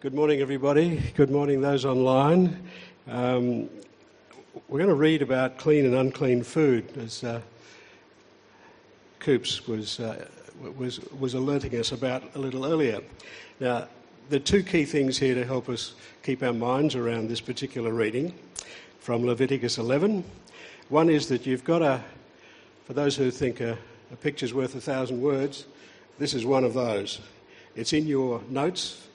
Good morning, everybody. Good morning, those online. Um, we're going to read about clean and unclean food, as uh, Coops was, uh, was, was alerting us about a little earlier. Now, there are two key things here to help us keep our minds around this particular reading from Leviticus 11. One is that you've got a, for those who think a, a picture's worth a thousand words, this is one of those. It's in your notes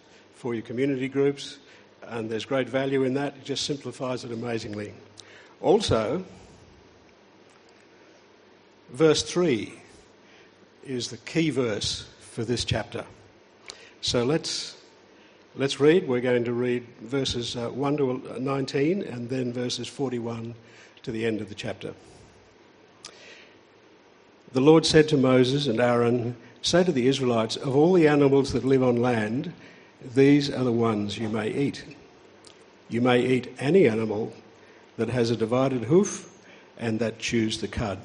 for your community groups, and there's great value in that. It just simplifies it amazingly. Also, verse 3 is the key verse for this chapter. So let's, let's read. We're going to read verses uh, 1 to 19 and then verses 41 to the end of the chapter. The Lord said to Moses and Aaron, Say to the Israelites, of all the animals that live on land, these are the ones you may eat. You may eat any animal that has a divided hoof and that chews the cud.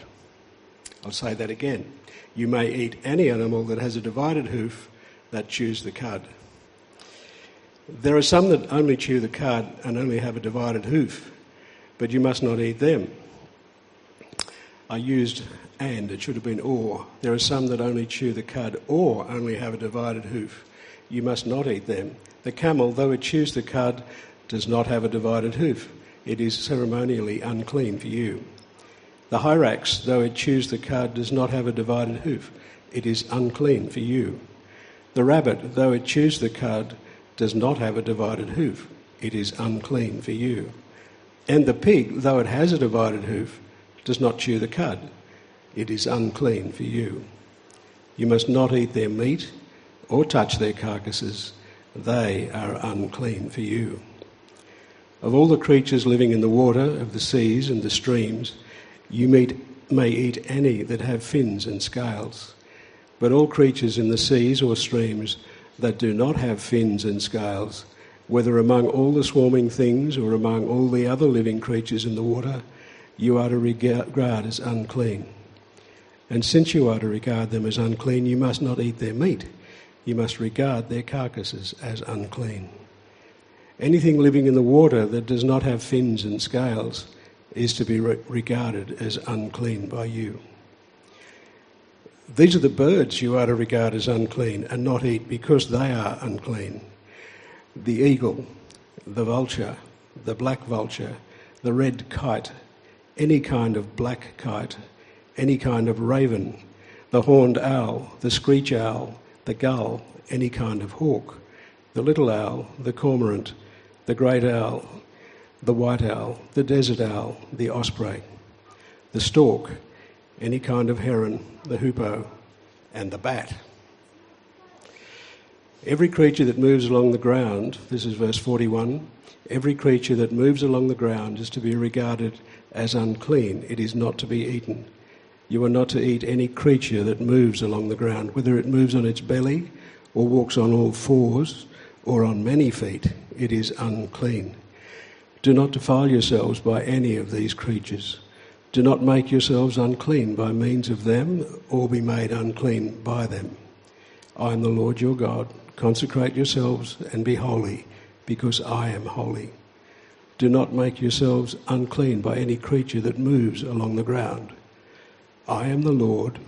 I'll say that again. You may eat any animal that has a divided hoof that chews the cud. There are some that only chew the cud and only have a divided hoof, but you must not eat them. I used and, it should have been or. There are some that only chew the cud or only have a divided hoof you must not eat them. The camel, though it chews the cud, does not have a divided hoof. It is ceremonially unclean for you. The hyrax, though it chews the cud, does not have a divided hoof. It is unclean for you. The rabbit, though it chews the cud, does not have a divided hoof. It is unclean for you. And the pig, though it has a divided hoof, does not chew the cud. It is unclean for you. You must not eat their meat or touch their carcasses, they are unclean for you. Of all the creatures living in the water of the seas and the streams, you may eat any that have fins and scales. But all creatures in the seas or streams that do not have fins and scales, whether among all the swarming things or among all the other living creatures in the water, you are to regard as unclean. And since you are to regard them as unclean, you must not eat their meat you must regard their carcasses as unclean. Anything living in the water that does not have fins and scales is to be re- regarded as unclean by you. These are the birds you are to regard as unclean and not eat because they are unclean the eagle, the vulture, the black vulture, the red kite, any kind of black kite, any kind of raven, the horned owl, the screech owl, the gull, any kind of hawk, the little owl, the cormorant, the great owl, the white owl, the desert owl, the osprey, the stork, any kind of heron, the hoopoe, and the bat. Every creature that moves along the ground, this is verse 41, every creature that moves along the ground is to be regarded as unclean. It is not to be eaten. You are not to eat any creature that moves along the ground, whether it moves on its belly or walks on all fours or on many feet. It is unclean. Do not defile yourselves by any of these creatures. Do not make yourselves unclean by means of them or be made unclean by them. I am the Lord your God. Consecrate yourselves and be holy, because I am holy. Do not make yourselves unclean by any creature that moves along the ground. I am the Lord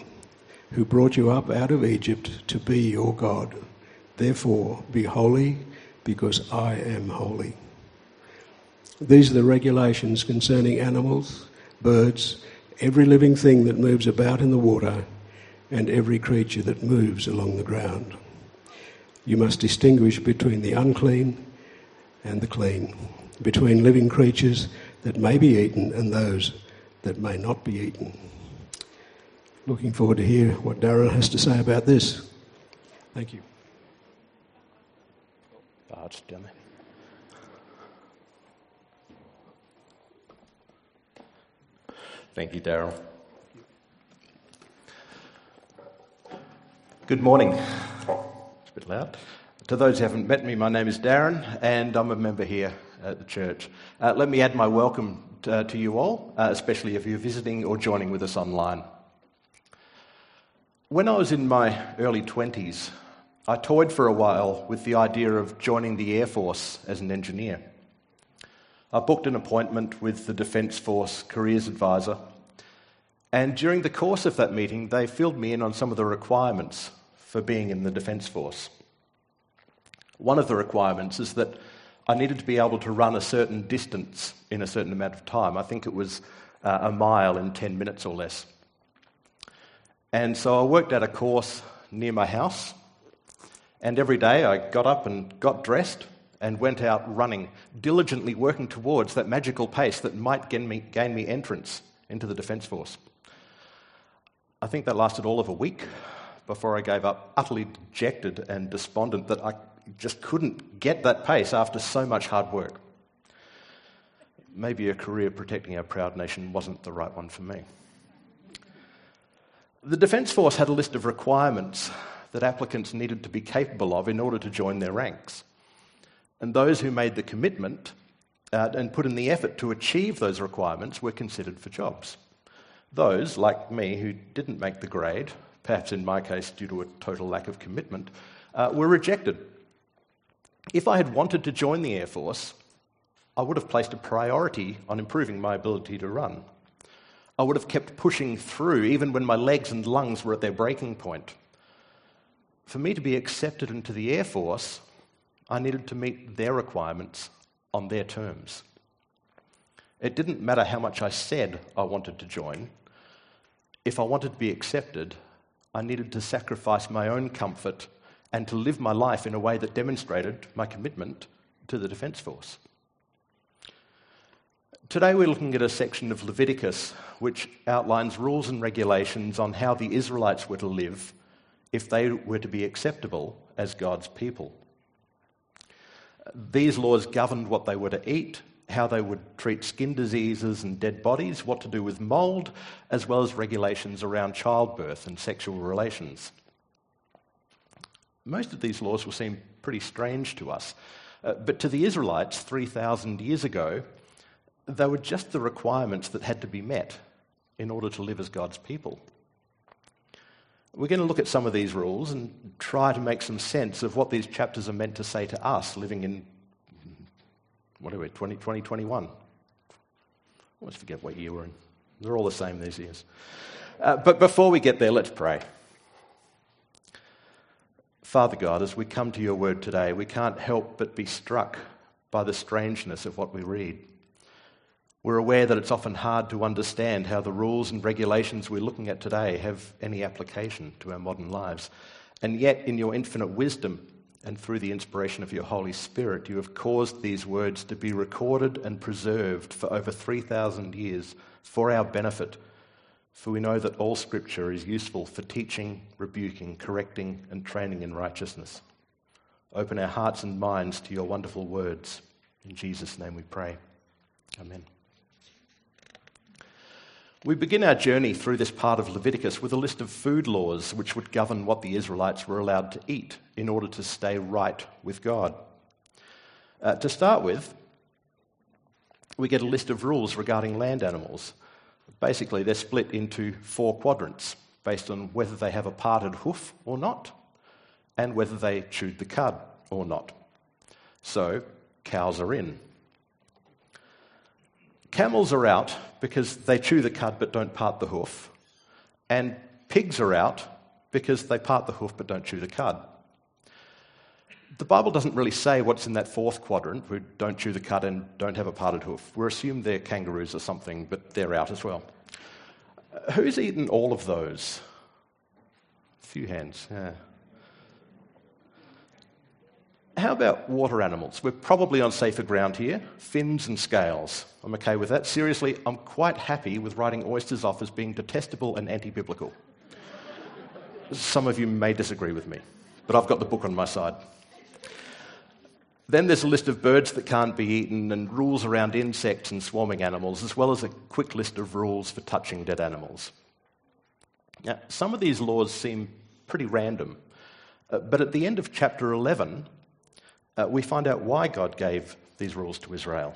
who brought you up out of Egypt to be your God. Therefore, be holy because I am holy. These are the regulations concerning animals, birds, every living thing that moves about in the water, and every creature that moves along the ground. You must distinguish between the unclean and the clean, between living creatures that may be eaten and those that may not be eaten. Looking forward to hear what Darren has to say about this. Thank you. Bart's down there. Thank you, Daryl. Good morning. It's a bit loud. To those who haven't met me, my name is Darren, and I'm a member here at the church. Uh, let me add my welcome to, uh, to you all, uh, especially if you're visiting or joining with us online. When I was in my early 20s, I toyed for a while with the idea of joining the Air Force as an engineer. I booked an appointment with the Defence Force Careers Advisor, and during the course of that meeting, they filled me in on some of the requirements for being in the Defence Force. One of the requirements is that I needed to be able to run a certain distance in a certain amount of time. I think it was uh, a mile in 10 minutes or less. And so I worked out a course near my house, and every day I got up and got dressed and went out running, diligently working towards that magical pace that might gain me, gain me entrance into the Defence Force. I think that lasted all of a week before I gave up, utterly dejected and despondent that I just couldn't get that pace after so much hard work. Maybe a career protecting our proud nation wasn't the right one for me. The Defence Force had a list of requirements that applicants needed to be capable of in order to join their ranks. And those who made the commitment uh, and put in the effort to achieve those requirements were considered for jobs. Those, like me, who didn't make the grade, perhaps in my case due to a total lack of commitment, uh, were rejected. If I had wanted to join the Air Force, I would have placed a priority on improving my ability to run. I would have kept pushing through even when my legs and lungs were at their breaking point. For me to be accepted into the Air Force, I needed to meet their requirements on their terms. It didn't matter how much I said I wanted to join. If I wanted to be accepted, I needed to sacrifice my own comfort and to live my life in a way that demonstrated my commitment to the Defence Force. Today we're looking at a section of Leviticus which outlines rules and regulations on how the Israelites were to live if they were to be acceptable as God's people. These laws governed what they were to eat, how they would treat skin diseases and dead bodies, what to do with mould, as well as regulations around childbirth and sexual relations. Most of these laws will seem pretty strange to us, uh, but to the Israelites 3,000 years ago, they were just the requirements that had to be met in order to live as God's people. We're going to look at some of these rules and try to make some sense of what these chapters are meant to say to us living in, what are we, 20, 2021? I always forget what year we're in. They're all the same these years. Uh, but before we get there, let's pray. Father God, as we come to your word today, we can't help but be struck by the strangeness of what we read. We're aware that it's often hard to understand how the rules and regulations we're looking at today have any application to our modern lives. And yet, in your infinite wisdom and through the inspiration of your Holy Spirit, you have caused these words to be recorded and preserved for over 3,000 years for our benefit. For we know that all Scripture is useful for teaching, rebuking, correcting, and training in righteousness. Open our hearts and minds to your wonderful words. In Jesus' name we pray. Amen. We begin our journey through this part of Leviticus with a list of food laws which would govern what the Israelites were allowed to eat in order to stay right with God. Uh, to start with, we get a list of rules regarding land animals. Basically, they're split into four quadrants based on whether they have a parted hoof or not, and whether they chewed the cud or not. So, cows are in. Camels are out because they chew the cud but don't part the hoof. And pigs are out because they part the hoof but don't chew the cud. The Bible doesn't really say what's in that fourth quadrant, who don't chew the cud and don't have a parted hoof. We're assumed they're kangaroos or something, but they're out as well. Who's eaten all of those? A few hands, yeah. How about water animals? We're probably on safer ground here. Fins and scales. I'm okay with that. Seriously, I'm quite happy with writing oysters off as being detestable and anti biblical. Some of you may disagree with me, but I've got the book on my side. Then there's a list of birds that can't be eaten and rules around insects and swarming animals, as well as a quick list of rules for touching dead animals. Now, some of these laws seem pretty random, uh, but at the end of chapter 11, uh, we find out why God gave these rules to Israel.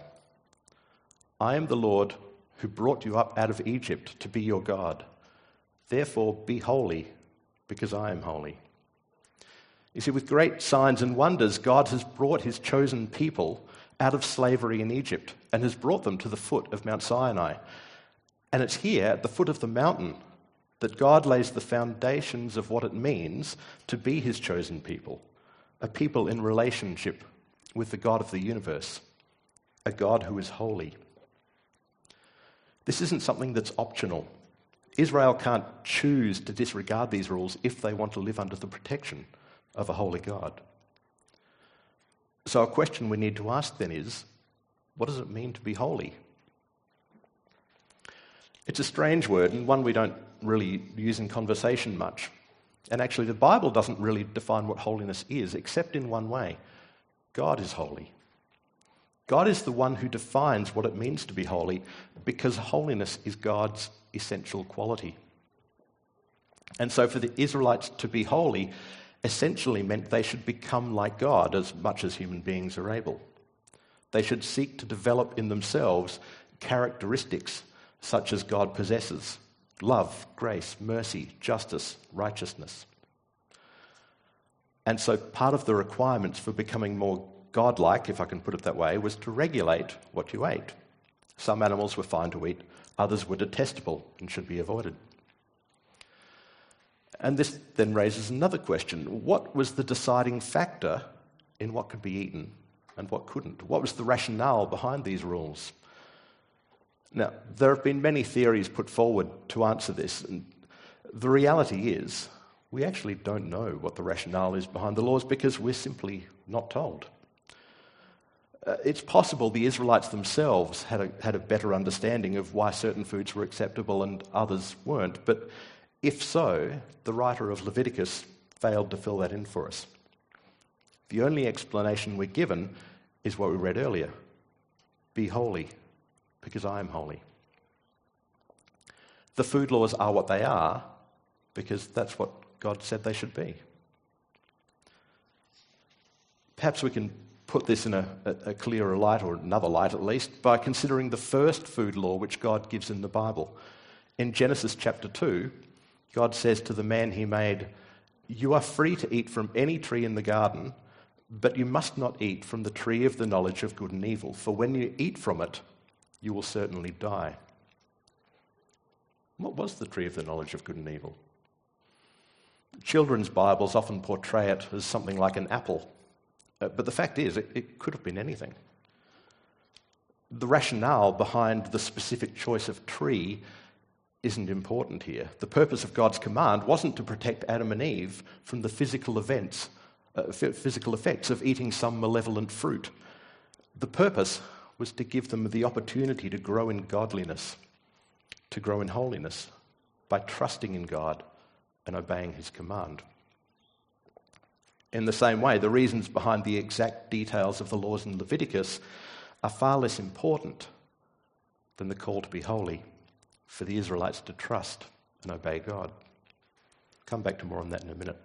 I am the Lord who brought you up out of Egypt to be your God. Therefore, be holy, because I am holy. You see, with great signs and wonders, God has brought his chosen people out of slavery in Egypt and has brought them to the foot of Mount Sinai. And it's here, at the foot of the mountain, that God lays the foundations of what it means to be his chosen people, a people in relationship with the God of the universe, a God who is holy. This isn't something that's optional. Israel can't choose to disregard these rules if they want to live under the protection of a holy God. So, a question we need to ask then is what does it mean to be holy? It's a strange word and one we don't really use in conversation much. And actually, the Bible doesn't really define what holiness is, except in one way God is holy. God is the one who defines what it means to be holy because holiness is God's essential quality. And so, for the Israelites to be holy essentially meant they should become like God as much as human beings are able. They should seek to develop in themselves characteristics such as God possesses love, grace, mercy, justice, righteousness. And so, part of the requirements for becoming more godlike, if I can put it that way, was to regulate what you ate. Some animals were fine to eat, others were detestable and should be avoided. And this then raises another question what was the deciding factor in what could be eaten and what couldn't? What was the rationale behind these rules? Now, there have been many theories put forward to answer this, and the reality is we actually don't know what the rationale is behind the laws because we're simply not told. Uh, it's possible the Israelites themselves had a, had a better understanding of why certain foods were acceptable and others weren't, but if so, the writer of Leviticus failed to fill that in for us. The only explanation we're given is what we read earlier Be holy, because I am holy. The food laws are what they are because that's what God said they should be. Perhaps we can put this in a, a, clearer light, or another light at least, by considering the first food law which God gives in the Bible. In Genesis chapter 2, God says to the man he made, You are free to eat from any tree in the garden, but you must not eat from the tree of the knowledge of good and evil, for when you eat from it, you will certainly die. What was the tree of the knowledge of good and evil? Children's Bibles often portray it as something like an apple, uh, but the fact is, it, it could have been anything. The rationale behind the specific choice of tree isn't important here. The purpose of God's command wasn't to protect Adam and Eve from the physical events, uh, physical effects of eating some malevolent fruit. The purpose was to give them the opportunity to grow in godliness, to grow in holiness by trusting in God and obeying his command. In the same way, the reasons behind the exact details of the laws in Leviticus are far less important than the call to be holy for the Israelites to trust and obey God. Come back to more on that in a minute.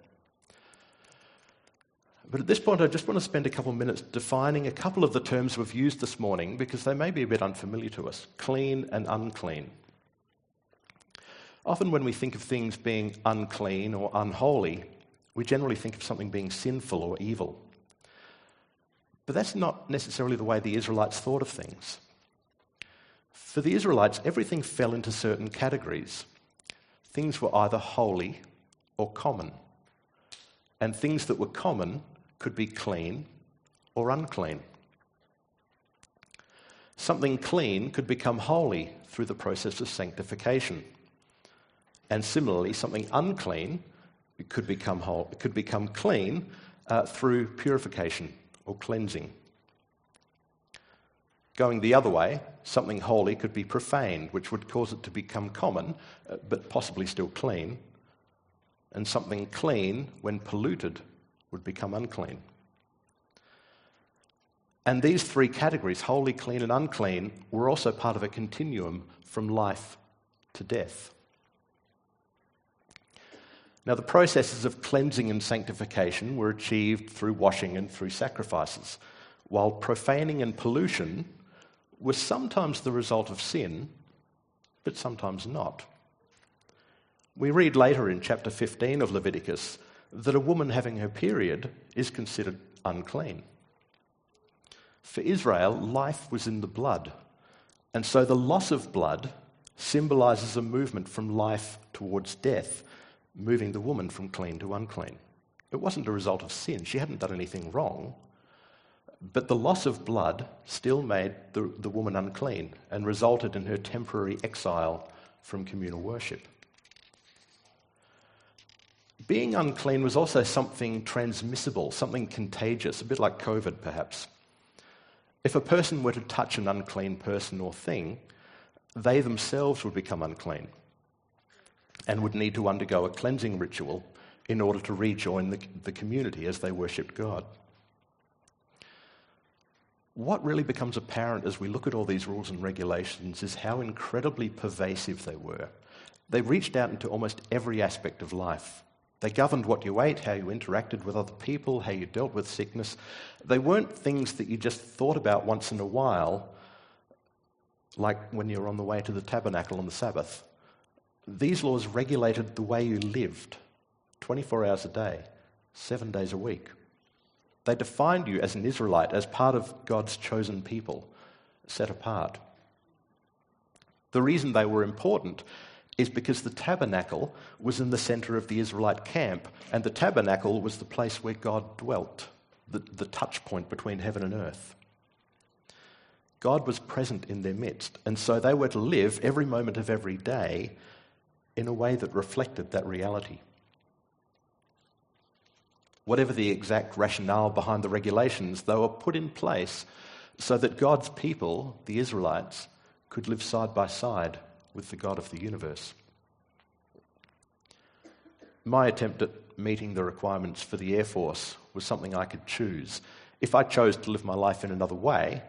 But at this point, I just want to spend a couple of minutes defining a couple of the terms we've used this morning because they may be a bit unfamiliar to us clean and unclean. Often, when we think of things being unclean or unholy, we generally think of something being sinful or evil. But that's not necessarily the way the Israelites thought of things. For the Israelites, everything fell into certain categories. Things were either holy or common. And things that were common could be clean or unclean. Something clean could become holy through the process of sanctification. And similarly, something unclean could become, whole, could become clean uh, through purification or cleansing. Going the other way, something holy could be profaned, which would cause it to become common, uh, but possibly still clean. And something clean, when polluted, would become unclean. And these three categories, holy, clean, and unclean, were also part of a continuum from life to death. Now, the processes of cleansing and sanctification were achieved through washing and through sacrifices, while profaning and pollution were sometimes the result of sin, but sometimes not. We read later in chapter 15 of Leviticus that a woman having her period is considered unclean. For Israel, life was in the blood, and so the loss of blood symbolizes a movement from life towards death, moving the woman from clean to unclean. It wasn't a result of sin, she hadn't done anything wrong. But the loss of blood still made the, the woman unclean and resulted in her temporary exile from communal worship. Being unclean was also something transmissible, something contagious, a bit like COVID perhaps. If a person were to touch an unclean person or thing, they themselves would become unclean and would need to undergo a cleansing ritual in order to rejoin the, the community as they worshipped God. What really becomes apparent as we look at all these rules and regulations is how incredibly pervasive they were. They reached out into almost every aspect of life. They governed what you ate, how you interacted with other people, how you dealt with sickness. They weren't things that you just thought about once in a while, like when you're on the way to the tabernacle on the Sabbath. These laws regulated the way you lived 24 hours a day, seven days a week. They defined you as an Israelite, as part of God's chosen people, set apart. The reason they were important is because the tabernacle was in the center of the Israelite camp, and the tabernacle was the place where God dwelt, the, the touch point between heaven and earth. God was present in their midst, and so they were to live every moment of every day in a way that reflected that reality. Whatever the exact rationale behind the regulations, they were put in place so that God's people, the Israelites, could live side by side with the God of the universe. My attempt at meeting the requirements for the Air Force was something I could choose. If I chose to live my life in another way,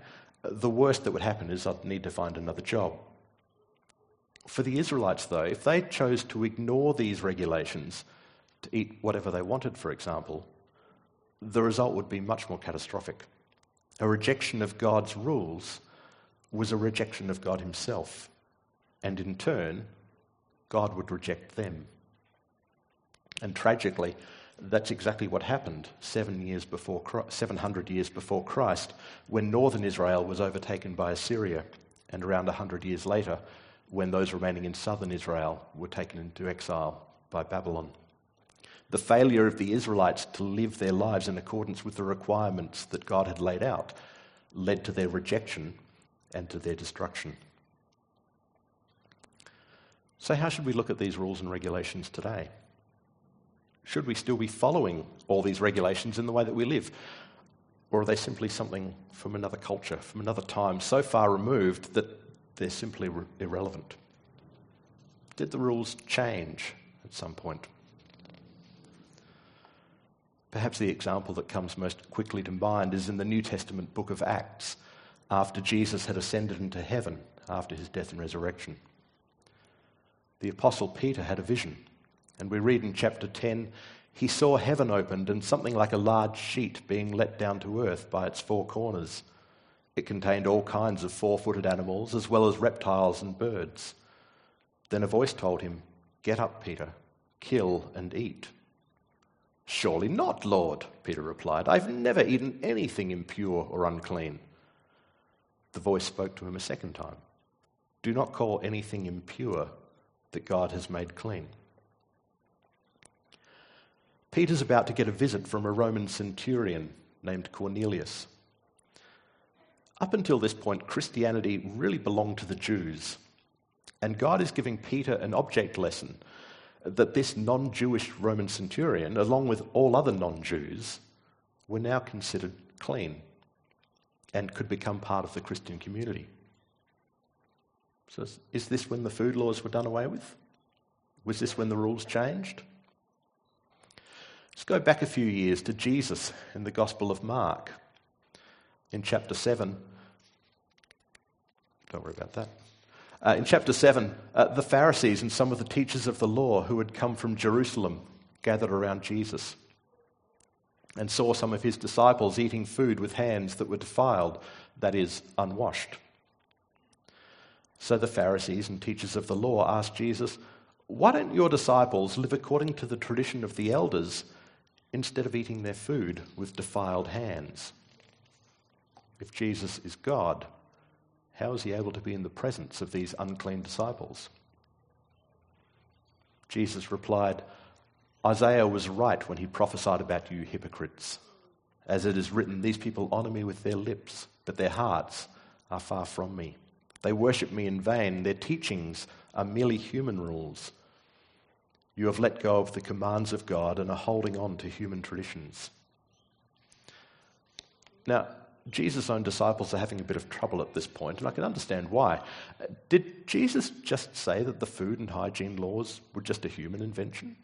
the worst that would happen is I'd need to find another job. For the Israelites, though, if they chose to ignore these regulations, to eat whatever they wanted, for example, the result would be much more catastrophic. A rejection of God's rules was a rejection of God Himself, and in turn, God would reject them. And tragically, that's exactly what happened seven years before, 700 years before Christ, when northern Israel was overtaken by Assyria, and around 100 years later, when those remaining in southern Israel were taken into exile by Babylon. The failure of the Israelites to live their lives in accordance with the requirements that God had laid out led to their rejection and to their destruction. So, how should we look at these rules and regulations today? Should we still be following all these regulations in the way that we live? Or are they simply something from another culture, from another time, so far removed that they're simply re- irrelevant? Did the rules change at some point? Perhaps the example that comes most quickly to mind is in the New Testament book of Acts, after Jesus had ascended into heaven after his death and resurrection. The Apostle Peter had a vision and we read in chapter 10 he saw heaven opened and something like a large sheet being let down to earth by its four corners. It contained all kinds of four footed animals, as well as reptiles and birds. Then a voice told him, Get up, Peter, kill and eat. Surely not, Lord, Peter replied. I've never eaten anything impure or unclean. The voice spoke to him a second time Do not call anything impure that God has made clean. Peter's about to get a visit from a Roman centurion named Cornelius. Up until this point, Christianity really belonged to the Jews. And God is giving Peter an object lesson that this non Jewish Roman centurion, along with all other non Jews, were now considered clean and could become part of the Christian community. So, is this when the food laws were done away with? Was this when the rules changed? Let's go back a few years to Jesus in the Gospel of Mark in chapter 7. Don't worry about that. Uh, in chapter 7, uh, the Pharisees and some of the teachers of the law who had come from Jerusalem gathered around Jesus and saw some of his disciples eating food with hands that were defiled, that is, unwashed. So the Pharisees and teachers of the law asked Jesus, Why don't your disciples live according to the tradition of the elders? instead of eating their food with defiled hands. If Jesus is God, how is he able to be in the presence of these unclean disciples? Jesus replied, Isaiah was right when he prophesied about you hypocrites. As it is written, These people honor me with their lips, but their hearts are far from me. They worship me in vain. Their teachings are merely human rules. You have let go of the commands of God and are holding on to human traditions. Now, Jesus' own disciples are having a bit of trouble at this point, and I can understand why. Did Jesus just say that the food and hygiene laws were just a human invention?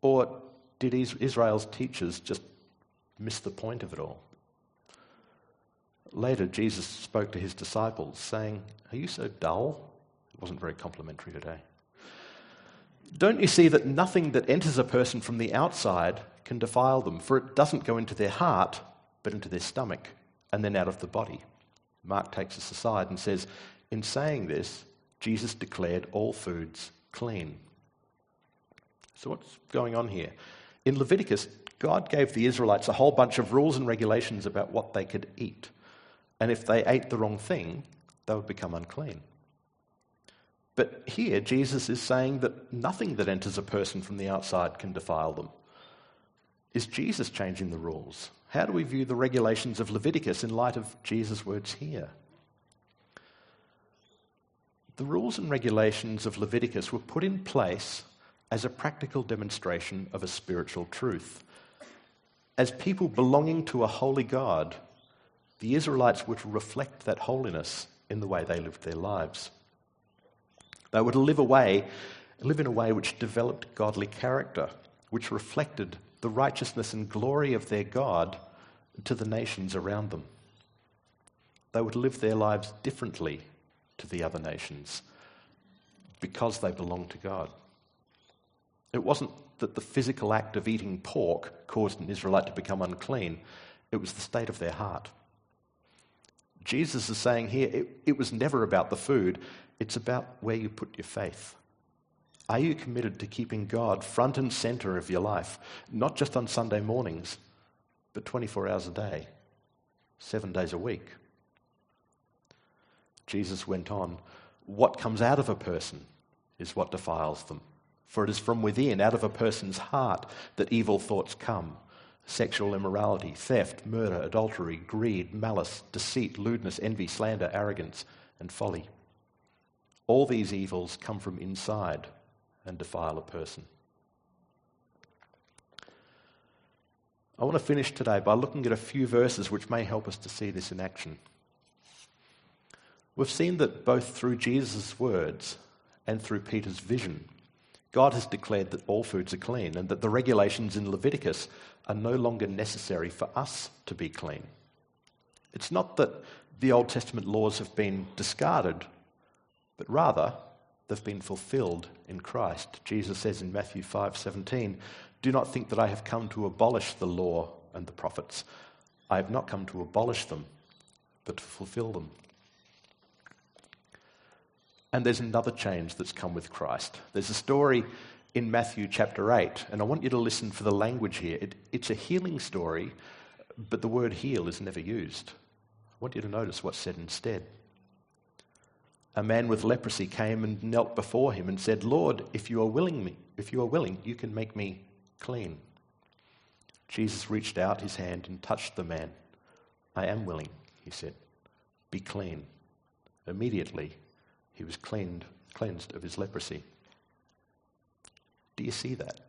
Or did Israel's teachers just miss the point of it all? Later, Jesus spoke to his disciples, saying, Are you so dull? It wasn't very complimentary today. Don't you see that nothing that enters a person from the outside can defile them? For it doesn't go into their heart, but into their stomach, and then out of the body. Mark takes us aside and says, In saying this, Jesus declared all foods clean. So, what's going on here? In Leviticus, God gave the Israelites a whole bunch of rules and regulations about what they could eat. And if they ate the wrong thing, they would become unclean. But here, Jesus is saying that nothing that enters a person from the outside can defile them. Is Jesus changing the rules? How do we view the regulations of Leviticus in light of Jesus' words here? The rules and regulations of Leviticus were put in place as a practical demonstration of a spiritual truth. As people belonging to a holy God, the Israelites were to reflect that holiness in the way they lived their lives. They were to live, away, live in a way which developed godly character, which reflected the righteousness and glory of their God to the nations around them. They would live their lives differently to the other nations because they belonged to God. It wasn't that the physical act of eating pork caused an Israelite to become unclean, it was the state of their heart. Jesus is saying here it, it was never about the food, it's about where you put your faith. Are you committed to keeping God front and center of your life, not just on Sunday mornings, but 24 hours a day, seven days a week? Jesus went on, What comes out of a person is what defiles them. For it is from within, out of a person's heart, that evil thoughts come sexual immorality, theft, murder, adultery, greed, malice, deceit, lewdness, envy, slander, arrogance, and folly. All these evils come from inside and defile a person. I want to finish today by looking at a few verses which may help us to see this in action. We've seen that both through Jesus' words and through Peter's vision, God has declared that all foods are clean and that the regulations in Leviticus are no longer necessary for us to be clean. It's not that the Old Testament laws have been discarded, but rather they've been fulfilled in Christ. Jesus says in Matthew 5:17, "Do not think that I have come to abolish the law and the prophets. I have not come to abolish them, but to fulfill them." And there's another change that's come with Christ. There's a story in Matthew chapter 8, and I want you to listen for the language here. It, it's a healing story, but the word heal is never used. I want you to notice what's said instead a man with leprosy came and knelt before him and said, Lord, if you are willing, if you are willing, you can make me clean. Jesus reached out his hand and touched the man. I am willing, he said. Be clean. Immediately, he was cleaned, cleansed of his leprosy. Do you see that?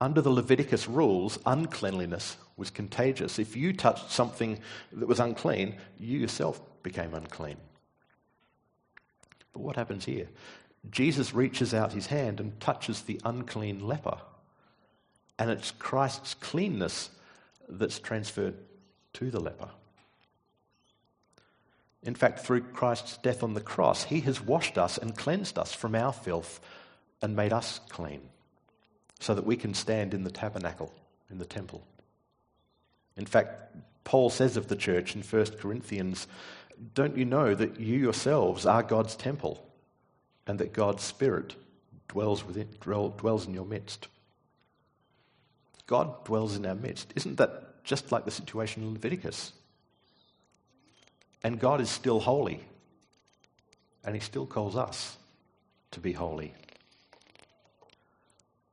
Under the Leviticus rules, uncleanliness was contagious. If you touched something that was unclean, you yourself became unclean. But what happens here? Jesus reaches out his hand and touches the unclean leper. And it's Christ's cleanness that's transferred to the leper. In fact, through Christ's death on the cross, he has washed us and cleansed us from our filth and made us clean so that we can stand in the tabernacle, in the temple. In fact, Paul says of the church in 1 Corinthians don't you know that you yourselves are God's temple and that God's Spirit dwells, within, dwells in your midst? God dwells in our midst. Isn't that just like the situation in Leviticus? And God is still holy, and He still calls us to be holy.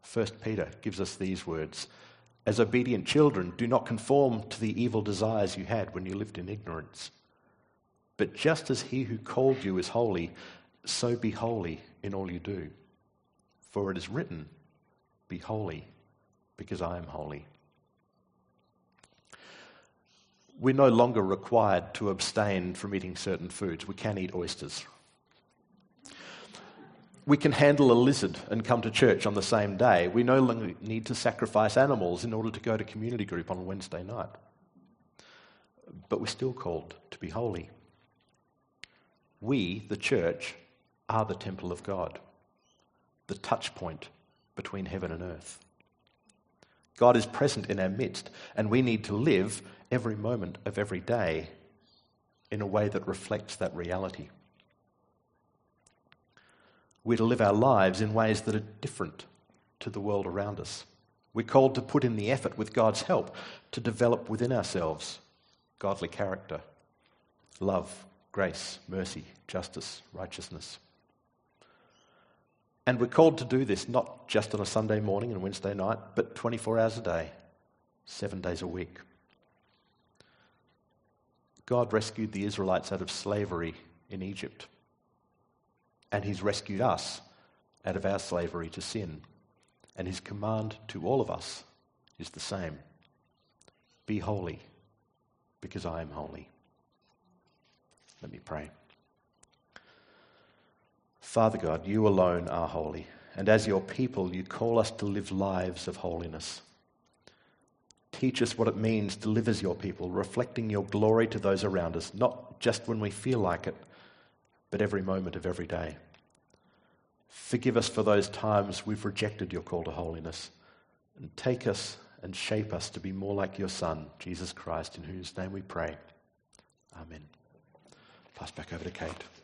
First Peter gives us these words As obedient children, do not conform to the evil desires you had when you lived in ignorance. But just as he who called you is holy, so be holy in all you do. For it is written, Be holy, because I am holy. We're no longer required to abstain from eating certain foods. We can eat oysters. We can handle a lizard and come to church on the same day. We no longer need to sacrifice animals in order to go to community group on Wednesday night. But we're still called to be holy. We, the church, are the temple of God, the touch point between heaven and earth. God is present in our midst, and we need to live every moment of every day in a way that reflects that reality. We're to live our lives in ways that are different to the world around us. We're called to put in the effort with God's help to develop within ourselves godly character, love, grace, mercy, justice, righteousness. And we're called to do this not just on a Sunday morning and Wednesday night, but 24 hours a day, seven days a week. God rescued the Israelites out of slavery in Egypt, and He's rescued us out of our slavery to sin. And His command to all of us is the same Be holy, because I am holy. Let me pray. Father God, you alone are holy, and as your people, you call us to live lives of holiness. Teach us what it means to live as your people, reflecting your glory to those around us, not just when we feel like it, but every moment of every day. Forgive us for those times we've rejected your call to holiness, and take us and shape us to be more like your Son, Jesus Christ, in whose name we pray. Amen. Pass back over to Kate.